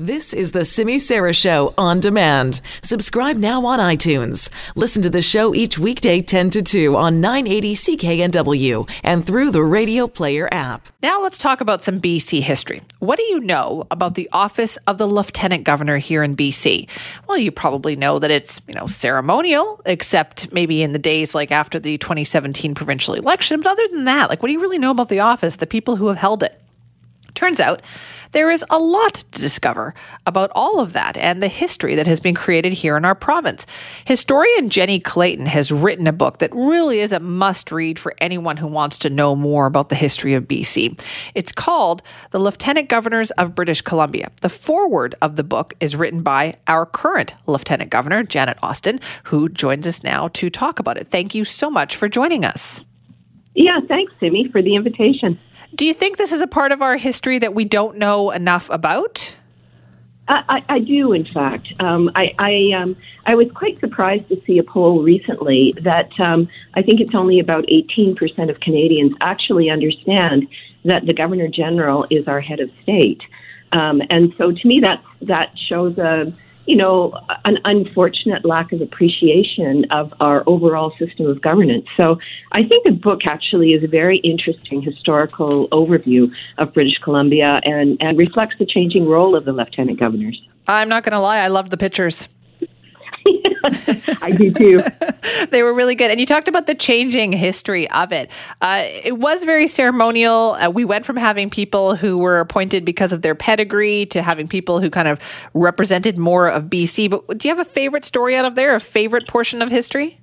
This is the Simi Sara Show on demand. Subscribe now on iTunes. Listen to the show each weekday 10 to 2 on 980 CKNW and through the Radio Player app. Now let's talk about some BC history. What do you know about the office of the Lieutenant Governor here in BC? Well, you probably know that it's, you know, ceremonial, except maybe in the days like after the 2017 provincial election. But other than that, like what do you really know about the office, the people who have held it? Turns out there is a lot to discover about all of that and the history that has been created here in our province. Historian Jenny Clayton has written a book that really is a must read for anyone who wants to know more about the history of BC. It's called The Lieutenant Governors of British Columbia. The foreword of the book is written by our current Lieutenant Governor, Janet Austin, who joins us now to talk about it. Thank you so much for joining us. Yeah, thanks, Simi, for the invitation. Do you think this is a part of our history that we don't know enough about? I, I do, in fact. Um, I I, um, I was quite surprised to see a poll recently that um, I think it's only about 18% of Canadians actually understand that the Governor General is our head of state. Um, and so to me, that, that shows a you know, an unfortunate lack of appreciation of our overall system of governance. So I think the book actually is a very interesting historical overview of British Columbia and, and reflects the changing role of the lieutenant governors. I'm not going to lie, I love the pictures. I do too. they were really good. And you talked about the changing history of it. Uh, it was very ceremonial. Uh, we went from having people who were appointed because of their pedigree to having people who kind of represented more of BC. But do you have a favorite story out of there, a favorite portion of history?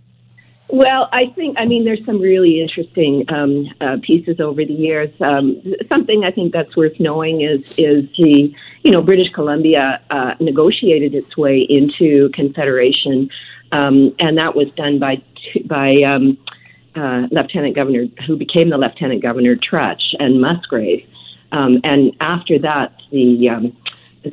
Well, I think, I mean, there's some really interesting um, uh, pieces over the years. Um, something I think that's worth knowing is, is the, you know, British Columbia uh, negotiated its way into Confederation, um, and that was done by, by um, uh, Lieutenant Governor, who became the Lieutenant Governor Trutch and Musgrave. Um, and after that, the um,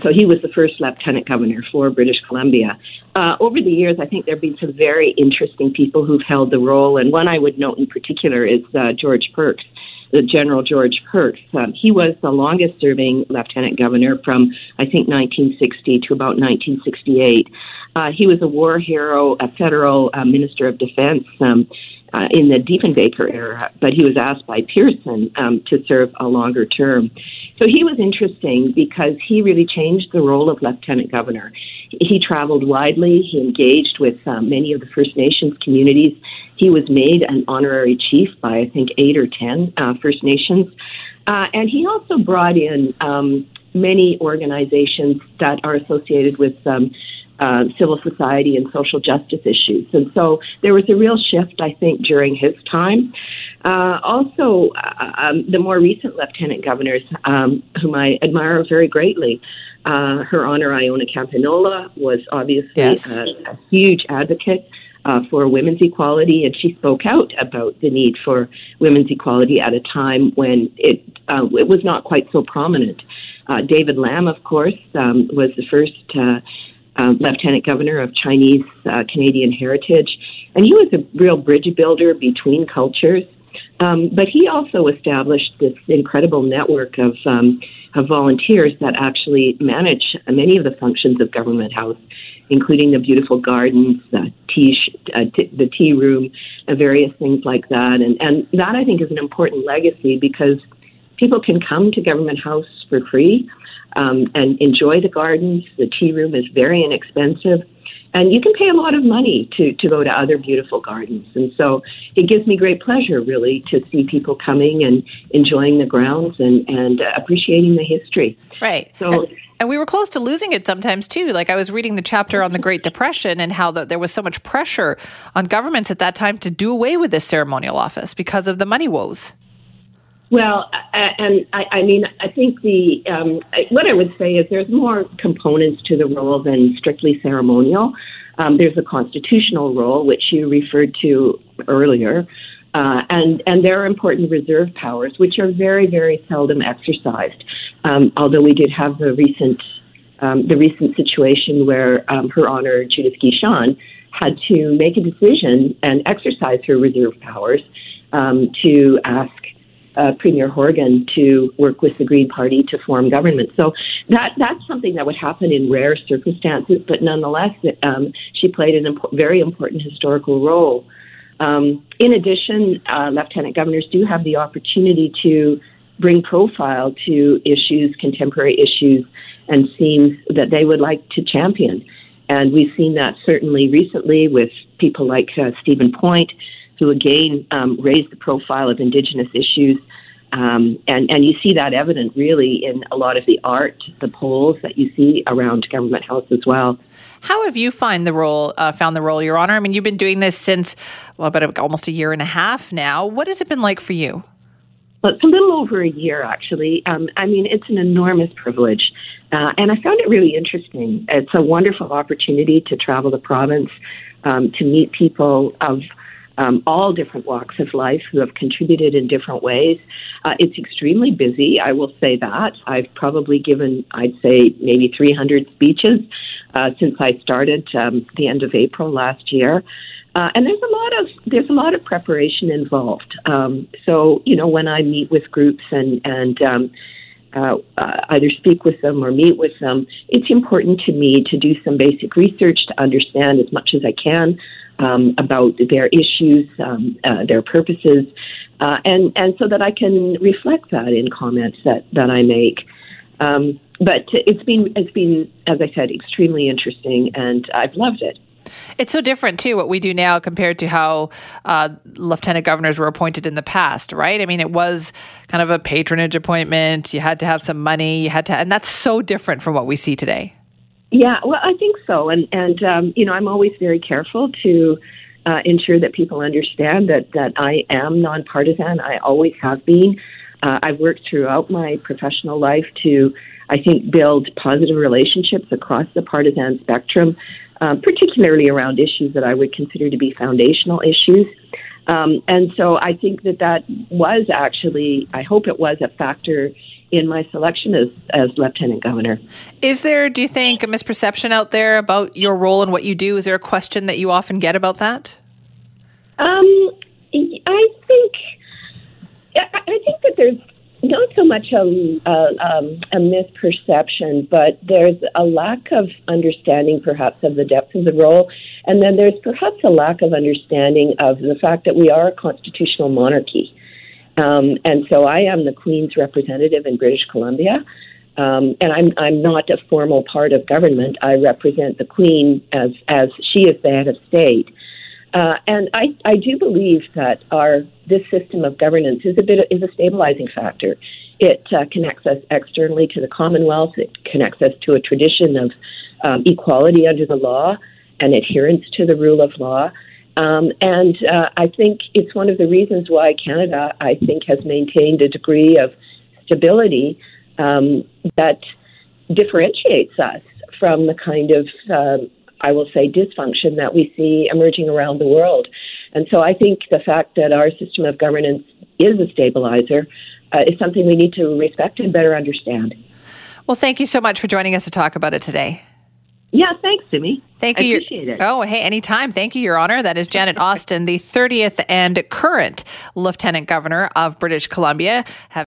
so he was the first lieutenant governor for British Columbia. Uh, over the years, I think there have been some very interesting people who've held the role, and one I would note in particular is uh, George Pearkes, the General George Pearkes. Um, he was the longest serving lieutenant governor from, I think, 1960 to about 1968. Uh, he was a war hero, a federal uh, minister of defense. Um, uh, in the Diefenbaker era, but he was asked by Pearson um, to serve a longer term. So he was interesting because he really changed the role of lieutenant governor. He traveled widely. He engaged with um, many of the First Nations communities. He was made an honorary chief by, I think, eight or ten uh, First Nations. Uh, and he also brought in um, many organizations that are associated with um, uh, civil society and social justice issues. And so there was a real shift, I think, during his time. Uh, also, uh, um, the more recent lieutenant governors, um, whom I admire very greatly, uh, Her Honor Iona Campagnolo was obviously yes. a, a, huge advocate. Uh, for women's equality, and she spoke out about the need for women's equality at a time when it uh, it was not quite so prominent. David Lam, of course, um, was the first uh, lieutenant governor of Chinese uh, Canadian heritage, and he was a real bridge builder between cultures. Um, but he also established this incredible network of, um, of volunteers that actually manage many of the functions of Government House, including the beautiful gardens, the tea, uh, t- the tea room, and various things like that. And, and that I think is an important legacy because people can come to Government House for free um, and enjoy the gardens. The tea room is very inexpensive. And you can pay a lot of money to, to go to other beautiful gardens. And so it gives me great pleasure, really, to see people coming and enjoying the grounds and, and uh, appreciating the history. Right. So. And we were close to losing it sometimes too. Like I was reading the chapter on the Great Depression and how the, there was so much pressure on governments at that time to do away with this ceremonial office because of the money woes. Well, and I, mean, I think the um, what I would say is there's more components to the role than strictly ceremonial. Um, there's a constitutional role, which you referred to earlier, uh, and and there are important reserve powers, which are very very seldom exercised. Um, although we did have the recent um, the recent situation where um, Her Honor Judith Guichon had to make a decision and exercise her reserve powers um, to ask uh, Premier Horgan to work with the Green Party to form government. So that that's something that would happen in rare circumstances, but nonetheless, um, she played impo- very important historical role. Um, in addition, uh, lieutenant governors do have the opportunity to bring profile to issues, contemporary issues, and themes that they would like to champion. And we've seen that certainly recently with people like uh, Steven Point, who again um, raised the profile of Indigenous issues. Um, and, and you see that evident really in a lot of the art, the poles that you see around Government House as well. How have you find the role, uh, found the role, Your Honor? I mean, you've been doing this since, well, about almost a year and a half now. What has it been like for you? Well, it's a little over a year, actually. Um, I mean, it's an enormous privilege. Uh, and I found it really interesting. It's a wonderful opportunity to travel the province, um, to meet people of um, all different walks of life who have contributed in different ways. Uh, it's extremely busy, I will say that. I've probably given, I'd say, maybe 300 speeches uh, since I started um, the end of April last year. Uh, and there's a lot of there's a lot of preparation involved. Um, so you know when I meet with groups and and um, uh, uh, either speak with them or meet with them, it's important to me to do some basic research to understand as much as I can um, about their issues, um, uh, their purposes, uh, and and so that I can reflect that in comments that that I make. Um, but it's been it's been as I said extremely interesting, and I've loved it. It's so different too what we do now compared to how uh, lieutenant governors were appointed in the past, right? I mean, it was kind of a patronage appointment. You had to have some money. You had to, and that's so different from what we see today. Yeah, well, I think so, and and um, you know, I'm always very careful to uh, ensure that people understand that that I am nonpartisan. I always have been. Uh, I've worked throughout my professional life to, I think, build positive relationships across the partisan spectrum, um, particularly around issues that I would consider to be foundational issues. Um, and so I think that that was actually, I hope it was a factor in my selection as, as lieutenant governor. Is there, do you think, a misperception out there about your role and what you do? Is there a question that you often get about that? Um, I think I think that there's not so much a, a, um, a misperception, but there's a lack of understanding, perhaps, of the depth of the role. And then there's perhaps a lack of understanding of the fact that we are a constitutional monarchy. Um, and so I am the Queen's representative in British Columbia. Um, and I'm I'm not a formal part of government. I represent the Queen as as she is the head of state. Uh, and I, I do believe that our this system of governance is a bit is a stabilizing factor. It uh, connects us externally to the Commonwealth. It connects us to a tradition of um, equality under the law and adherence to the rule of law. Um, and uh, I think it's one of the reasons why Canada, I think, has maintained a degree of stability um, that differentiates us from the kind of um, I will say, dysfunction that we see emerging around the world. And so I think the fact that our system of governance is a stabilizer uh, is something we need to respect and better understand. Well, thank you so much for joining us to talk about it today. Yeah, thanks, Simi. Thank you. I appreciate it. Oh, hey, anytime. Thank you, Your Honor. That is Janet Austin, the 30th and current Lieutenant Governor of British Columbia. Have